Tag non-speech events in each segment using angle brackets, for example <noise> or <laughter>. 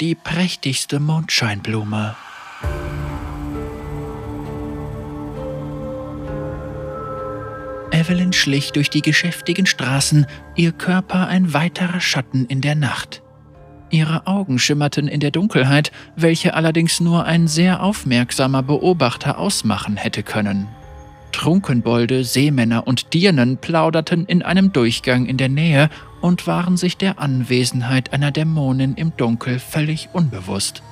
die prächtigste Mondscheinblume. Evelyn schlich durch die geschäftigen Straßen, ihr Körper ein weiterer Schatten in der Nacht. Ihre Augen schimmerten in der Dunkelheit, welche allerdings nur ein sehr aufmerksamer Beobachter ausmachen hätte können. Trunkenbolde, Seemänner und Dirnen plauderten in einem Durchgang in der Nähe und waren sich der Anwesenheit einer Dämonin im Dunkel völlig unbewusst.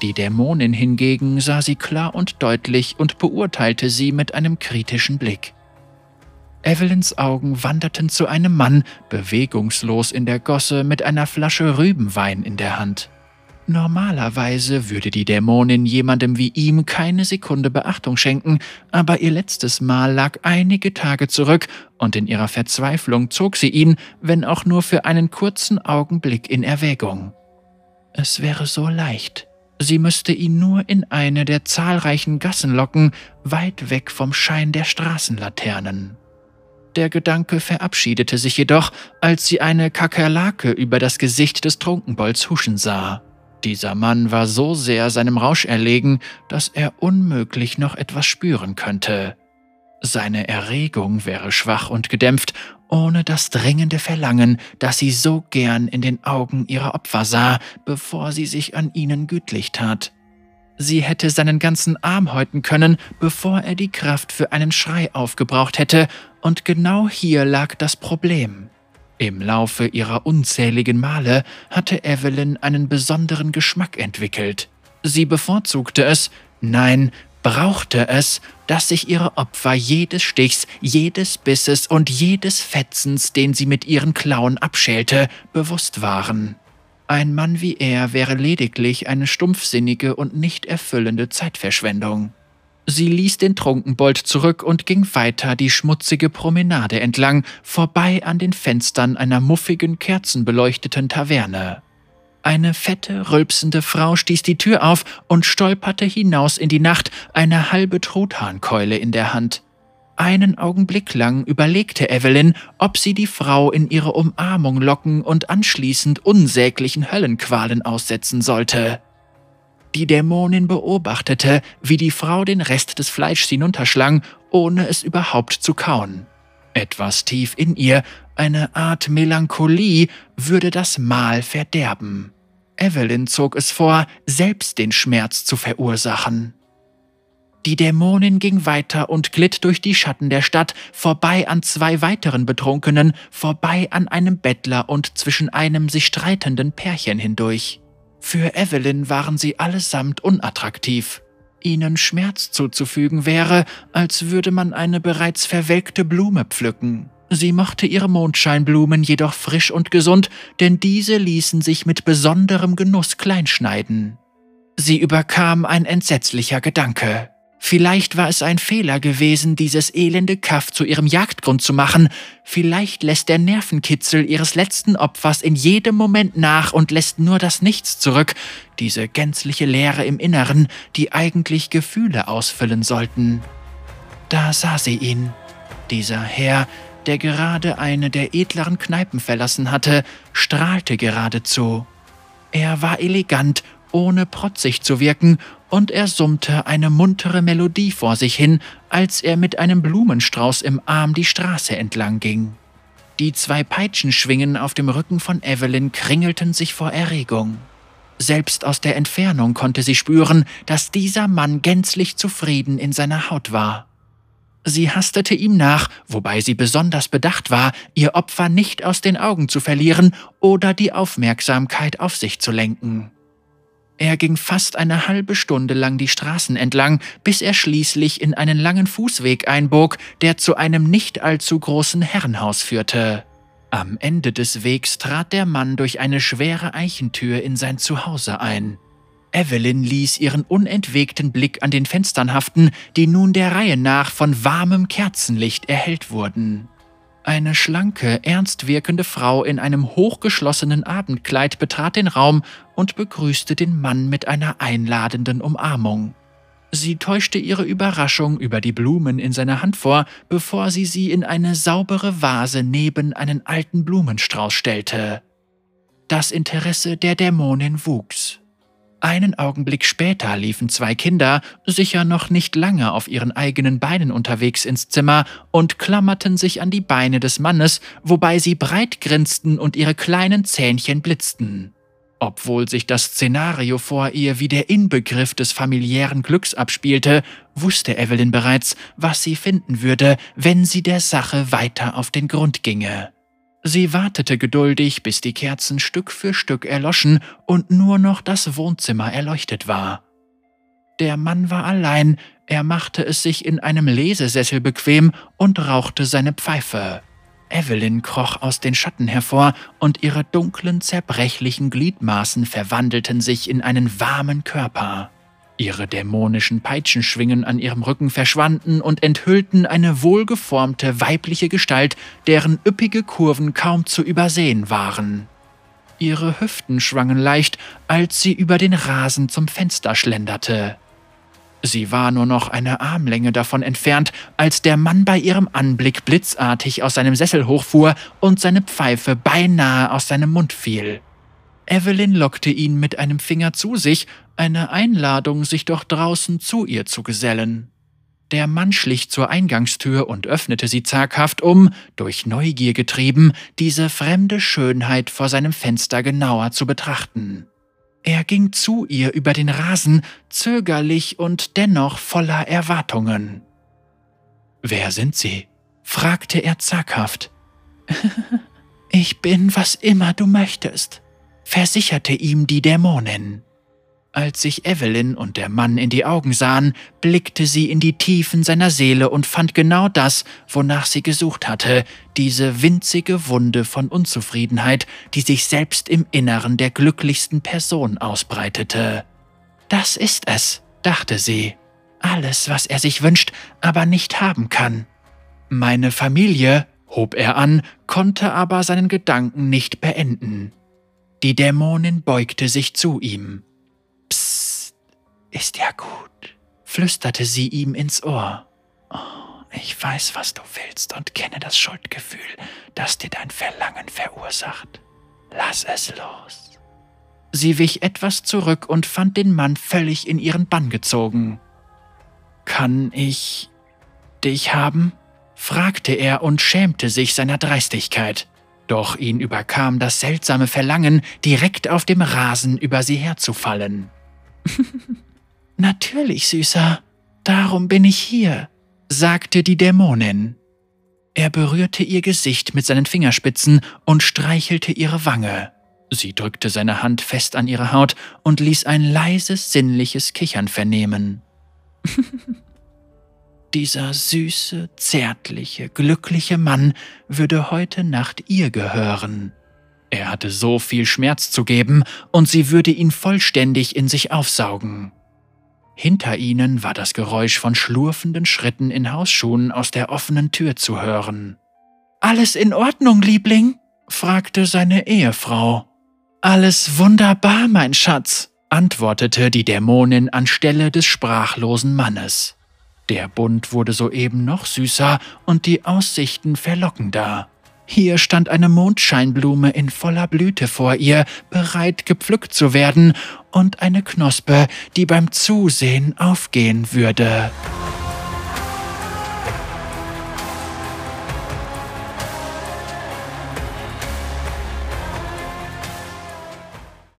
Die Dämonin hingegen sah sie klar und deutlich und beurteilte sie mit einem kritischen Blick. Evelyns Augen wanderten zu einem Mann, bewegungslos in der Gosse mit einer Flasche Rübenwein in der Hand. Normalerweise würde die Dämonin jemandem wie ihm keine Sekunde Beachtung schenken, aber ihr letztes Mal lag einige Tage zurück und in ihrer Verzweiflung zog sie ihn, wenn auch nur für einen kurzen Augenblick, in Erwägung. Es wäre so leicht. Sie müsste ihn nur in eine der zahlreichen Gassen locken, weit weg vom Schein der Straßenlaternen. Der Gedanke verabschiedete sich jedoch, als sie eine Kakerlake über das Gesicht des Trunkenbolds huschen sah. Dieser Mann war so sehr seinem Rausch erlegen, dass er unmöglich noch etwas spüren könnte. Seine Erregung wäre schwach und gedämpft, ohne das dringende Verlangen, das sie so gern in den Augen ihrer Opfer sah, bevor sie sich an ihnen gütlich tat. Sie hätte seinen ganzen Arm häuten können, bevor er die Kraft für einen Schrei aufgebraucht hätte, und genau hier lag das Problem. Im Laufe ihrer unzähligen Male hatte Evelyn einen besonderen Geschmack entwickelt. Sie bevorzugte es, nein, brauchte es, dass sich ihre Opfer jedes Stichs, jedes Bisses und jedes Fetzens, den sie mit ihren Klauen abschälte, bewusst waren. Ein Mann wie er wäre lediglich eine stumpfsinnige und nicht erfüllende Zeitverschwendung. Sie ließ den Trunkenbold zurück und ging weiter die schmutzige Promenade entlang, vorbei an den Fenstern einer muffigen, kerzenbeleuchteten Taverne. Eine fette, rülpsende Frau stieß die Tür auf und stolperte hinaus in die Nacht, eine halbe Truthahnkeule in der Hand. Einen Augenblick lang überlegte Evelyn, ob sie die Frau in ihre Umarmung locken und anschließend unsäglichen Höllenqualen aussetzen sollte. Die Dämonin beobachtete, wie die Frau den Rest des Fleischs hinunterschlang, ohne es überhaupt zu kauen. Etwas tief in ihr, eine Art Melancholie, würde das Mahl verderben. Evelyn zog es vor, selbst den Schmerz zu verursachen. Die Dämonin ging weiter und glitt durch die Schatten der Stadt, vorbei an zwei weiteren Betrunkenen, vorbei an einem Bettler und zwischen einem sich streitenden Pärchen hindurch. Für Evelyn waren sie allesamt unattraktiv. Ihnen Schmerz zuzufügen wäre, als würde man eine bereits verwelkte Blume pflücken. Sie mochte ihre Mondscheinblumen jedoch frisch und gesund, denn diese ließen sich mit besonderem Genuss kleinschneiden. Sie überkam ein entsetzlicher Gedanke. Vielleicht war es ein Fehler gewesen, dieses elende Kaff zu ihrem Jagdgrund zu machen. Vielleicht lässt der Nervenkitzel ihres letzten Opfers in jedem Moment nach und lässt nur das Nichts zurück, diese gänzliche Leere im Inneren, die eigentlich Gefühle ausfüllen sollten. Da sah sie ihn, dieser Herr, der gerade eine der edleren Kneipen verlassen hatte, strahlte geradezu. Er war elegant, ohne protzig zu wirken und er summte eine muntere Melodie vor sich hin, als er mit einem Blumenstrauß im Arm die Straße entlang ging. Die zwei Peitschenschwingen auf dem Rücken von Evelyn kringelten sich vor Erregung. Selbst aus der Entfernung konnte sie spüren, dass dieser Mann gänzlich zufrieden in seiner Haut war. Sie hastete ihm nach, wobei sie besonders bedacht war, ihr Opfer nicht aus den Augen zu verlieren oder die Aufmerksamkeit auf sich zu lenken. Er ging fast eine halbe Stunde lang die Straßen entlang, bis er schließlich in einen langen Fußweg einbog, der zu einem nicht allzu großen Herrenhaus führte. Am Ende des Wegs trat der Mann durch eine schwere Eichentür in sein Zuhause ein. Evelyn ließ ihren unentwegten Blick an den Fenstern haften, die nun der Reihe nach von warmem Kerzenlicht erhellt wurden. Eine schlanke, ernst wirkende Frau in einem hochgeschlossenen Abendkleid betrat den Raum und begrüßte den Mann mit einer einladenden Umarmung. Sie täuschte ihre Überraschung über die Blumen in seiner Hand vor, bevor sie sie in eine saubere Vase neben einen alten Blumenstrauß stellte. Das Interesse der Dämonin wuchs. Einen Augenblick später liefen zwei Kinder, sicher noch nicht lange auf ihren eigenen Beinen unterwegs ins Zimmer und klammerten sich an die Beine des Mannes, wobei sie breit grinsten und ihre kleinen Zähnchen blitzten. Obwohl sich das Szenario vor ihr wie der Inbegriff des familiären Glücks abspielte, wusste Evelyn bereits, was sie finden würde, wenn sie der Sache weiter auf den Grund ginge. Sie wartete geduldig, bis die Kerzen Stück für Stück erloschen und nur noch das Wohnzimmer erleuchtet war. Der Mann war allein, er machte es sich in einem Lesesessel bequem und rauchte seine Pfeife. Evelyn kroch aus den Schatten hervor, und ihre dunklen, zerbrechlichen Gliedmaßen verwandelten sich in einen warmen Körper. Ihre dämonischen Peitschenschwingen an ihrem Rücken verschwanden und enthüllten eine wohlgeformte weibliche Gestalt, deren üppige Kurven kaum zu übersehen waren. Ihre Hüften schwangen leicht, als sie über den Rasen zum Fenster schlenderte. Sie war nur noch eine Armlänge davon entfernt, als der Mann bei ihrem Anblick blitzartig aus seinem Sessel hochfuhr und seine Pfeife beinahe aus seinem Mund fiel. Evelyn lockte ihn mit einem Finger zu sich, eine Einladung, sich doch draußen zu ihr zu gesellen. Der Mann schlich zur Eingangstür und öffnete sie zaghaft, um, durch Neugier getrieben, diese fremde Schönheit vor seinem Fenster genauer zu betrachten. Er ging zu ihr über den Rasen, zögerlich und dennoch voller Erwartungen. Wer sind Sie? fragte er zaghaft. ich bin, was immer du möchtest, versicherte ihm die Dämonin. Als sich Evelyn und der Mann in die Augen sahen, blickte sie in die Tiefen seiner Seele und fand genau das, wonach sie gesucht hatte, diese winzige Wunde von Unzufriedenheit, die sich selbst im Inneren der glücklichsten Person ausbreitete. Das ist es, dachte sie. Alles, was er sich wünscht, aber nicht haben kann. Meine Familie, hob er an, konnte aber seinen Gedanken nicht beenden. Die Dämonin beugte sich zu ihm. Ist ja gut, flüsterte sie ihm ins Ohr. Oh, ich weiß, was du willst und kenne das Schuldgefühl, das dir dein Verlangen verursacht. Lass es los. Sie wich etwas zurück und fand den Mann völlig in ihren Bann gezogen. Kann ich dich haben? fragte er und schämte sich seiner Dreistigkeit. Doch ihn überkam das seltsame Verlangen, direkt auf dem Rasen über sie herzufallen. <laughs> Natürlich, Süßer, darum bin ich hier, sagte die Dämonin. Er berührte ihr Gesicht mit seinen Fingerspitzen und streichelte ihre Wange. Sie drückte seine Hand fest an ihre Haut und ließ ein leises, sinnliches Kichern vernehmen. <laughs> Dieser süße, zärtliche, glückliche Mann würde heute Nacht ihr gehören. Er hatte so viel Schmerz zu geben, und sie würde ihn vollständig in sich aufsaugen. Hinter ihnen war das Geräusch von schlurfenden Schritten in Hausschuhen aus der offenen Tür zu hören. Alles in Ordnung, Liebling? fragte seine Ehefrau. Alles wunderbar, mein Schatz, antwortete die Dämonin anstelle des sprachlosen Mannes. Der Bund wurde soeben noch süßer und die Aussichten verlockender. Hier stand eine Mondscheinblume in voller Blüte vor ihr, bereit gepflückt zu werden, und eine Knospe, die beim Zusehen aufgehen würde.